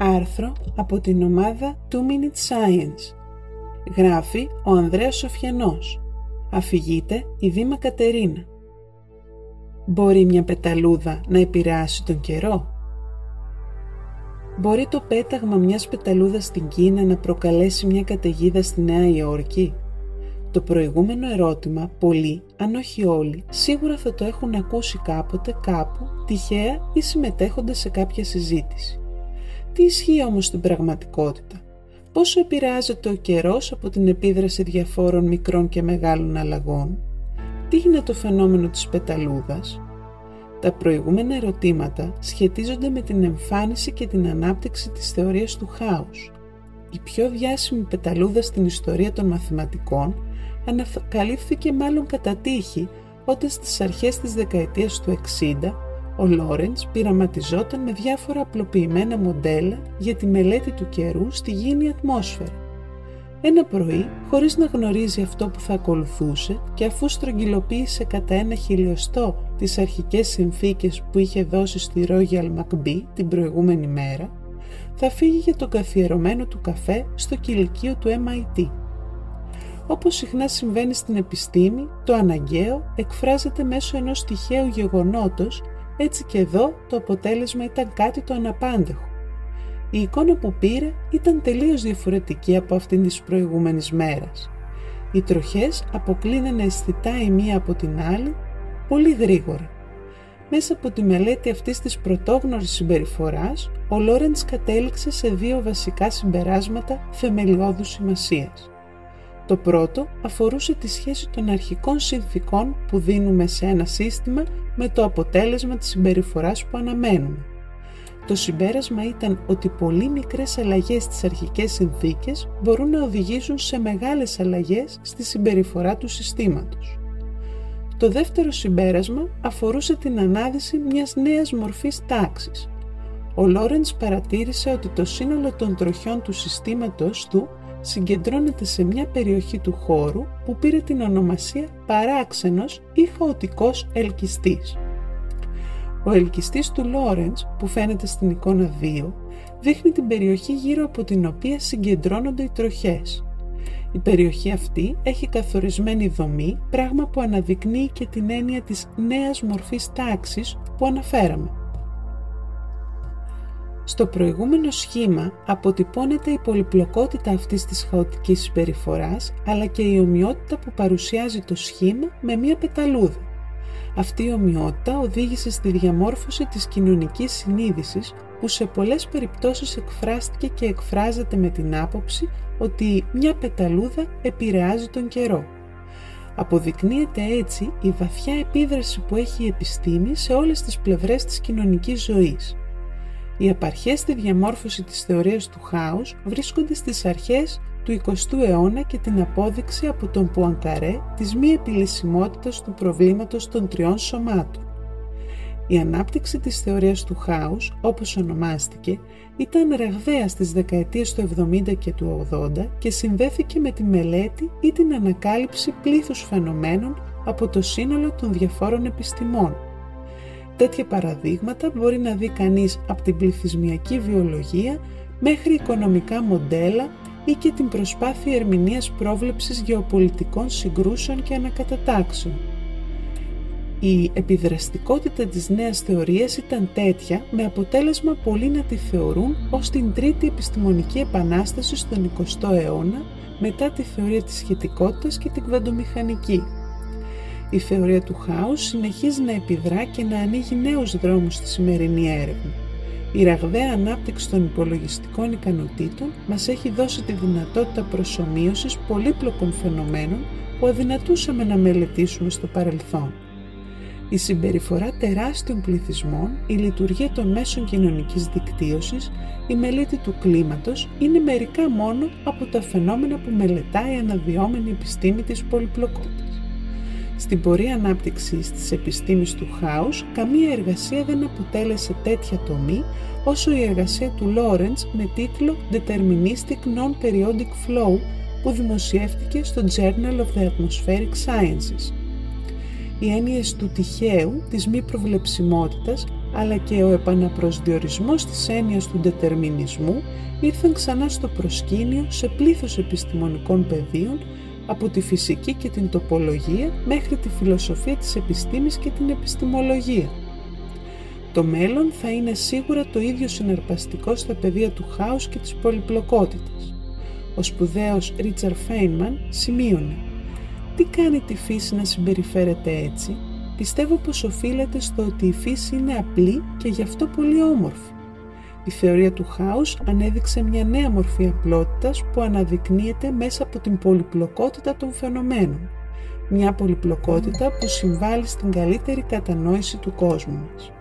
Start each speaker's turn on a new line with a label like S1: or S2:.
S1: Άρθρο από την ομάδα 2 Minute Science. Γράφει ο Ανδρέας Σοφιανός. Αφηγείται η Δήμα Κατερίνα. Μπορεί μια πεταλούδα να επηρεάσει τον καιρό; Μπορεί το πέταγμα μιας πεταλούδας στην Κίνα να προκαλέσει μια καταιγίδα στη Νέα Υόρκη; Το προηγούμενο ερώτημα, πολλοί, αν όχι όλοι, σίγουρα θα το έχουν ακούσει κάποτε, κάπου, τυχαία ή συμμετέχοντας σε κάποια συζήτηση. Τι ισχύει όμως στην πραγματικότητα; Πόσο επηρεάζεται ο καιρός από την επίδραση διαφόρων μικρών και μεγάλων αλλαγών; Τι είναι το φαινόμενο της πεταλούδας; Τα προηγούμενα ερωτήματα σχετίζονται με την εμφάνιση και την ανάπτυξη της θεωρίας του χάους. Η πιο διάσημη πεταλούδα στην ιστορία των μαθηματικών ανακαλύφθηκε μάλλον κατά τύχη όταν στις αρχές της δεκαετίας του 60 ο Λόρεντς πειραματιζόταν με διάφορα απλοποιημένα μοντέλα για τη μελέτη του καιρού στη γήινη ατμόσφαιρα. Ένα πρωί, χωρίς να γνωρίζει αυτό που θα ακολουθούσε και αφού στρογγυλοποίησε κατά ένα χιλιοστό τις αρχικές συνθήκες που είχε δώσει στη Royal McBee την προηγούμενη μέρα, θα φύγει για τον καθιερωμένο του καφέ στο κηλικείο του MIT. Όπως συχνά συμβαίνει στην επιστήμη, το αναγκαίο εκφράζεται μέσω ενός τυχαίου γεγονότος έτσι και εδώ το αποτέλεσμα ήταν κάτι το αναπάντεχο. Η εικόνα που πήρε ήταν τελείως διαφορετική από αυτήν της προηγούμενης μέρας. Οι τροχές αποκλίνανε αισθητά η μία από την άλλη πολύ γρήγορα. Μέσα από τη μελέτη αυτής της πρωτόγνωρης συμπεριφοράς, ο Λόρεντς κατέληξε σε δύο βασικά συμπεράσματα θεμελιώδους σημασίας. Το πρώτο αφορούσε τη σχέση των αρχικών συνθήκων που δίνουμε σε ένα σύστημα με το αποτέλεσμα της συμπεριφοράς που αναμένουμε. Το συμπέρασμα ήταν ότι πολύ μικρές αλλαγές στις αρχικές συνθήκες μπορούν να οδηγήσουν σε μεγάλες αλλαγές στη συμπεριφορά του συστήματος. Το δεύτερο συμπέρασμα αφορούσε την ανάδυση μιας νέας μορφής τάξης. Ο Λόρεντς παρατήρησε ότι το σύνολο των τροχιών του συστήματος του συγκεντρώνεται σε μια περιοχή του χώρου που πήρε την ονομασία παράξενος ή χαοτικός ελκυστής. Ο ελκυστής του Λόρεντς που φαίνεται στην εικόνα 2 δείχνει την περιοχή γύρω από την οποία συγκεντρώνονται οι τροχές. Η περιοχή αυτή έχει καθορισμένη δομή, πράγμα που αναδεικνύει και την έννοια της νέας μορφής τάξης που αναφέραμε. Στο προηγούμενο σχήμα αποτυπώνεται η πολυπλοκότητα αυτής της χαοτικής συμπεριφοράς, αλλά και η ομοιότητα που παρουσιάζει το σχήμα με μία πεταλούδα. Αυτή η ομοιότητα οδήγησε στη διαμόρφωση της κοινωνικής συνείδησης που σε πολλές περιπτώσεις εκφράστηκε και εκφράζεται με την άποψη ότι μια πεταλούδα επηρεάζει τον καιρό. Αποδεικνύεται έτσι η βαθιά επίδραση που έχει η επιστήμη σε όλες τις πλευρές της κοινωνικής ζωής. Οι απαρχές στη διαμόρφωση της θεωρίας του χάους βρίσκονται στις αρχές του 20ου αιώνα και την απόδειξη από τον Πουανκαρέ της μη επιλυσιμότητας του προβλήματος των τριών σωμάτων. Η ανάπτυξη της θεωρίας του χάους, όπως ονομάστηκε, ήταν ραγδαία στις δεκαετίες του 70 και του 80 και συνδέθηκε με τη μελέτη ή την ανακάλυψη πλήθους φαινομένων από το σύνολο των διαφόρων επιστημών, Τέτοια παραδείγματα μπορεί να δει κανείς από την πληθυσμιακή βιολογία μέχρι οικονομικά μοντέλα ή και την προσπάθεια ερμηνείας πρόβλεψης γεωπολιτικών συγκρούσεων και ανακατατάξεων. Η επιδραστικότητα της νέας θεωρίας ήταν τέτοια με αποτέλεσμα πολλοί να τη θεωρούν ως την τρίτη επιστημονική επανάσταση στον 20ο αιώνα μετά τη θεωρία της σχετικότητας και την κβαντομηχανική. Η θεωρία του χάους συνεχίζει να επιδρά και να ανοίγει νέους δρόμους στη σημερινή έρευνα. Η ραγδαία ανάπτυξη των υπολογιστικών ικανοτήτων μας έχει δώσει τη δυνατότητα προσωμείωσης πολύπλοκων φαινομένων που αδυνατούσαμε να μελετήσουμε στο παρελθόν. Η συμπεριφορά τεράστιων πληθυσμών, η λειτουργία των μέσων κοινωνικής δικτύωσης, η μελέτη του κλίματος είναι μερικά μόνο από τα φαινόμενα που μελετάει η αναδυόμενη επιστήμη της πολυπλοκότητας. Στην πορεία ανάπτυξης της επιστήμης του χάους, καμία εργασία δεν αποτέλεσε τέτοια τομή όσο η εργασία του Λόρεντς με τίτλο Deterministic Non-Periodic Flow που δημοσιεύτηκε στο Journal of the Atmospheric Sciences. Οι έννοιες του τυχαίου, της μη προβλεψιμότητας, αλλά και ο επαναπροσδιορισμός της έννοιας του δετερμινισμού ήρθαν ξανά στο προσκήνιο σε πλήθος επιστημονικών πεδίων από τη φυσική και την τοπολογία μέχρι τη φιλοσοφία της επιστήμης και την επιστημολογία. Το μέλλον θα είναι σίγουρα το ίδιο συναρπαστικό στα πεδία του χάους και της πολυπλοκότητας. Ο σπουδαίος Ρίτσαρ Φέινμαν σημείωνε «Τι κάνει τη φύση να συμπεριφέρεται έτσι» πιστεύω πως οφείλεται στο ότι η φύση είναι απλή και γι' αυτό πολύ όμορφη. Η θεωρία του χάους ανέδειξε μια νέα μορφή απλότητας που αναδεικνύεται μέσα από την πολυπλοκότητα των φαινομένων. Μια πολυπλοκότητα που συμβάλλει στην καλύτερη κατανόηση του κόσμου μας.